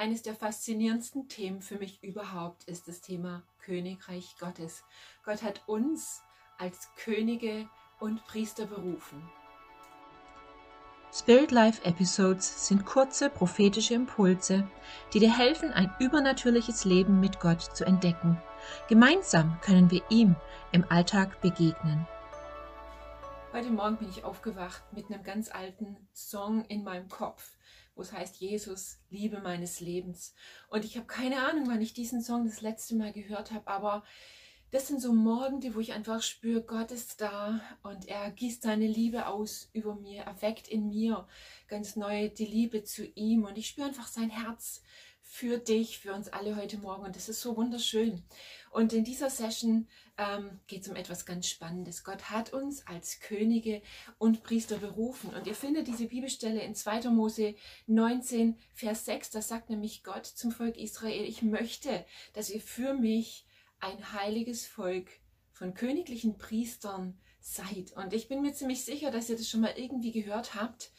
eines der faszinierendsten Themen für mich überhaupt ist das Thema Königreich Gottes. Gott hat uns als Könige und Priester berufen. Spirit Life Episodes sind kurze prophetische Impulse, die dir helfen, ein übernatürliches Leben mit Gott zu entdecken. Gemeinsam können wir ihm im Alltag begegnen. Heute Morgen bin ich aufgewacht mit einem ganz alten Song in meinem Kopf, wo es heißt Jesus, Liebe meines Lebens. Und ich habe keine Ahnung, wann ich diesen Song das letzte Mal gehört habe, aber das sind so Morgen, wo ich einfach spüre, Gott ist da und er gießt seine Liebe aus über mir, erweckt in mir ganz neu die Liebe zu ihm und ich spüre einfach sein Herz für dich, für uns alle heute Morgen und das ist so wunderschön. Und in dieser Session ähm, geht es um etwas ganz Spannendes. Gott hat uns als Könige und Priester berufen und ihr findet diese Bibelstelle in 2. Mose 19, Vers 6, da sagt nämlich Gott zum Volk Israel, ich möchte, dass ihr für mich ein heiliges Volk von königlichen Priestern seid. Und ich bin mir ziemlich sicher, dass ihr das schon mal irgendwie gehört habt.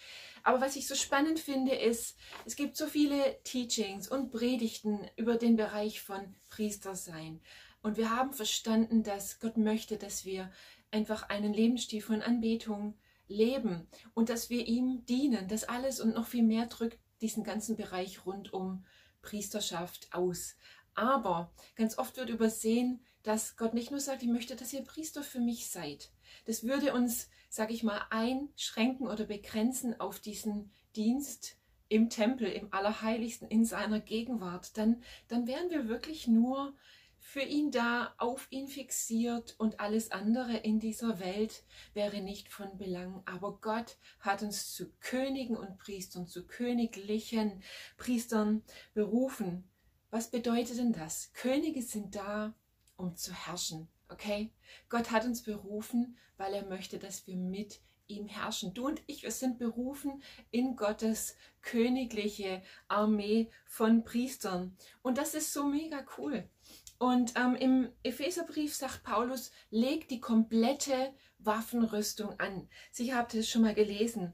Aber was ich so spannend finde, ist, es gibt so viele Teachings und Predigten über den Bereich von Priester sein. Und wir haben verstanden, dass Gott möchte, dass wir einfach einen Lebensstil von Anbetung leben und dass wir ihm dienen. Das alles und noch viel mehr drückt diesen ganzen Bereich rund um Priesterschaft aus. Aber ganz oft wird übersehen, dass Gott nicht nur sagt, ich möchte, dass ihr Priester für mich seid. Das würde uns, sage ich mal, einschränken oder begrenzen auf diesen Dienst im Tempel, im Allerheiligsten, in seiner Gegenwart. Dann, dann wären wir wirklich nur für ihn da, auf ihn fixiert und alles andere in dieser Welt wäre nicht von Belang. Aber Gott hat uns zu Königen und Priestern, zu königlichen Priestern berufen. Was bedeutet denn das? Könige sind da, um zu herrschen. Okay? Gott hat uns berufen, weil er möchte, dass wir mit ihm herrschen. Du und ich, wir sind berufen in Gottes königliche Armee von Priestern. Und das ist so mega cool. Und ähm, im Epheserbrief sagt Paulus, legt die komplette Waffenrüstung an. Habt ihr es schon mal gelesen.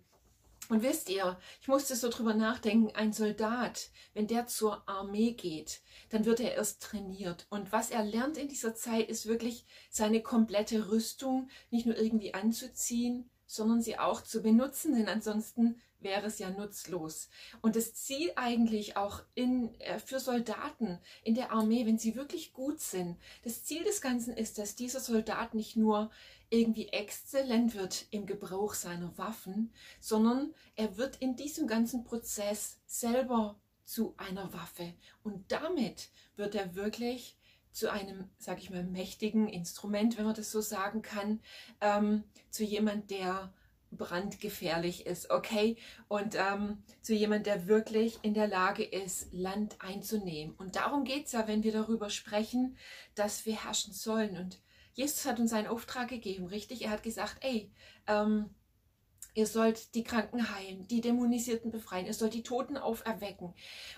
Und wisst ihr, ich musste so drüber nachdenken, ein Soldat, wenn der zur Armee geht, dann wird er erst trainiert. Und was er lernt in dieser Zeit, ist wirklich seine komplette Rüstung nicht nur irgendwie anzuziehen, sondern sie auch zu benutzen, denn ansonsten wäre es ja nutzlos. Und das Ziel eigentlich auch in, äh, für Soldaten in der Armee, wenn sie wirklich gut sind, das Ziel des Ganzen ist, dass dieser Soldat nicht nur irgendwie exzellent wird im Gebrauch seiner Waffen, sondern er wird in diesem ganzen Prozess selber zu einer Waffe. Und damit wird er wirklich zu einem, sage ich mal, mächtigen Instrument, wenn man das so sagen kann, ähm, zu jemand, der brandgefährlich ist, okay? Und ähm, zu jemand, der wirklich in der Lage ist, Land einzunehmen. Und darum geht es ja, wenn wir darüber sprechen, dass wir herrschen sollen. Und Jesus hat uns einen Auftrag gegeben, richtig? Er hat gesagt, ey, ähm, ihr sollt die Kranken heilen, die Dämonisierten befreien, ihr sollt die Toten auferwecken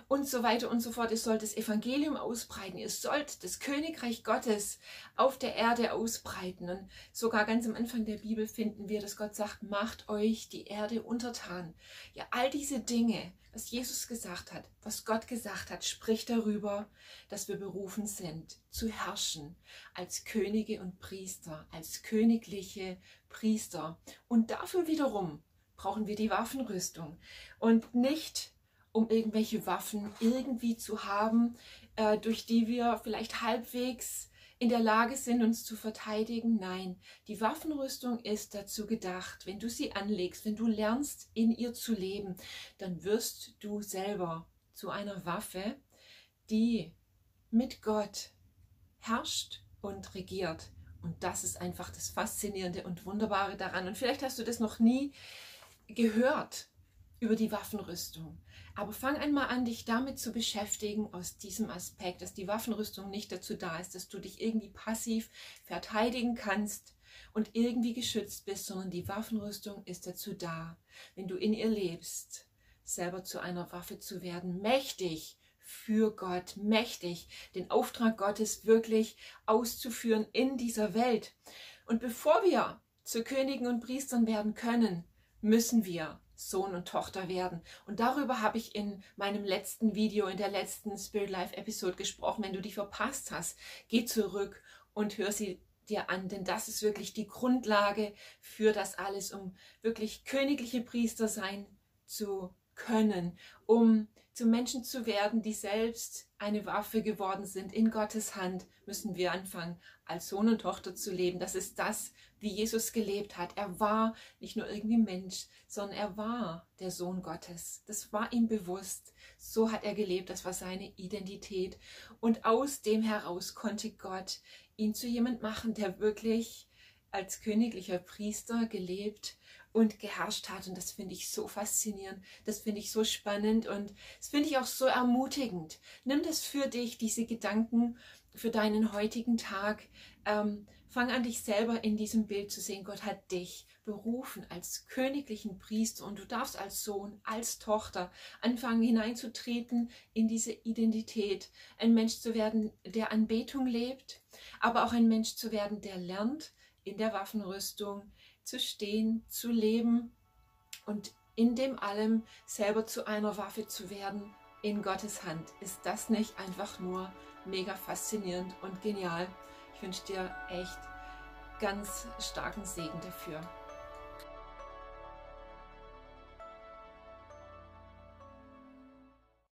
und so weiter und so fort. Ihr sollt das Evangelium ausbreiten, ihr sollt das Königreich Gottes auf der Erde ausbreiten. Und sogar ganz am Anfang der Bibel finden wir, dass Gott sagt, macht euch die Erde untertan. Ja, all diese Dinge, was Jesus gesagt hat, was Gott gesagt hat, spricht darüber, dass wir berufen sind, zu herrschen als Könige und Priester, als königliche Priester. Und dafür wiederum brauchen wir die Waffenrüstung. Und nicht, um irgendwelche Waffen irgendwie zu haben, äh, durch die wir vielleicht halbwegs in der Lage sind, uns zu verteidigen. Nein, die Waffenrüstung ist dazu gedacht, wenn du sie anlegst, wenn du lernst, in ihr zu leben, dann wirst du selber zu einer Waffe, die mit Gott herrscht und regiert. Und das ist einfach das Faszinierende und Wunderbare daran. Und vielleicht hast du das noch nie gehört über die Waffenrüstung. Aber fang einmal an, dich damit zu beschäftigen, aus diesem Aspekt, dass die Waffenrüstung nicht dazu da ist, dass du dich irgendwie passiv verteidigen kannst und irgendwie geschützt bist, sondern die Waffenrüstung ist dazu da, wenn du in ihr lebst, selber zu einer Waffe zu werden, mächtig für Gott, mächtig, den Auftrag Gottes wirklich auszuführen in dieser Welt. Und bevor wir zu Königen und Priestern werden können, müssen wir Sohn und Tochter werden. Und darüber habe ich in meinem letzten Video, in der letzten Spirit Life Episode gesprochen. Wenn du die verpasst hast, geh zurück und hör sie dir an, denn das ist wirklich die Grundlage für das alles, um wirklich königliche Priester sein zu können, um zu Menschen zu werden, die selbst eine Waffe geworden sind. In Gottes Hand müssen wir anfangen, als Sohn und Tochter zu leben. Das ist das, wie Jesus gelebt hat. Er war nicht nur irgendwie Mensch, sondern er war der Sohn Gottes. Das war ihm bewusst. So hat er gelebt. Das war seine Identität. Und aus dem heraus konnte Gott ihn zu jemand machen, der wirklich als königlicher Priester gelebt und geherrscht hat. Und das finde ich so faszinierend, das finde ich so spannend und das finde ich auch so ermutigend. Nimm das für dich, diese Gedanken für deinen heutigen Tag. Ähm, fang an, dich selber in diesem Bild zu sehen. Gott hat dich berufen als königlichen Priester und du darfst als Sohn, als Tochter anfangen hineinzutreten in diese Identität, ein Mensch zu werden, der Anbetung lebt, aber auch ein Mensch zu werden, der lernt, in der Waffenrüstung zu stehen, zu leben und in dem allem selber zu einer Waffe zu werden in Gottes Hand. Ist das nicht einfach nur mega faszinierend und genial? Ich wünsche dir echt ganz starken Segen dafür.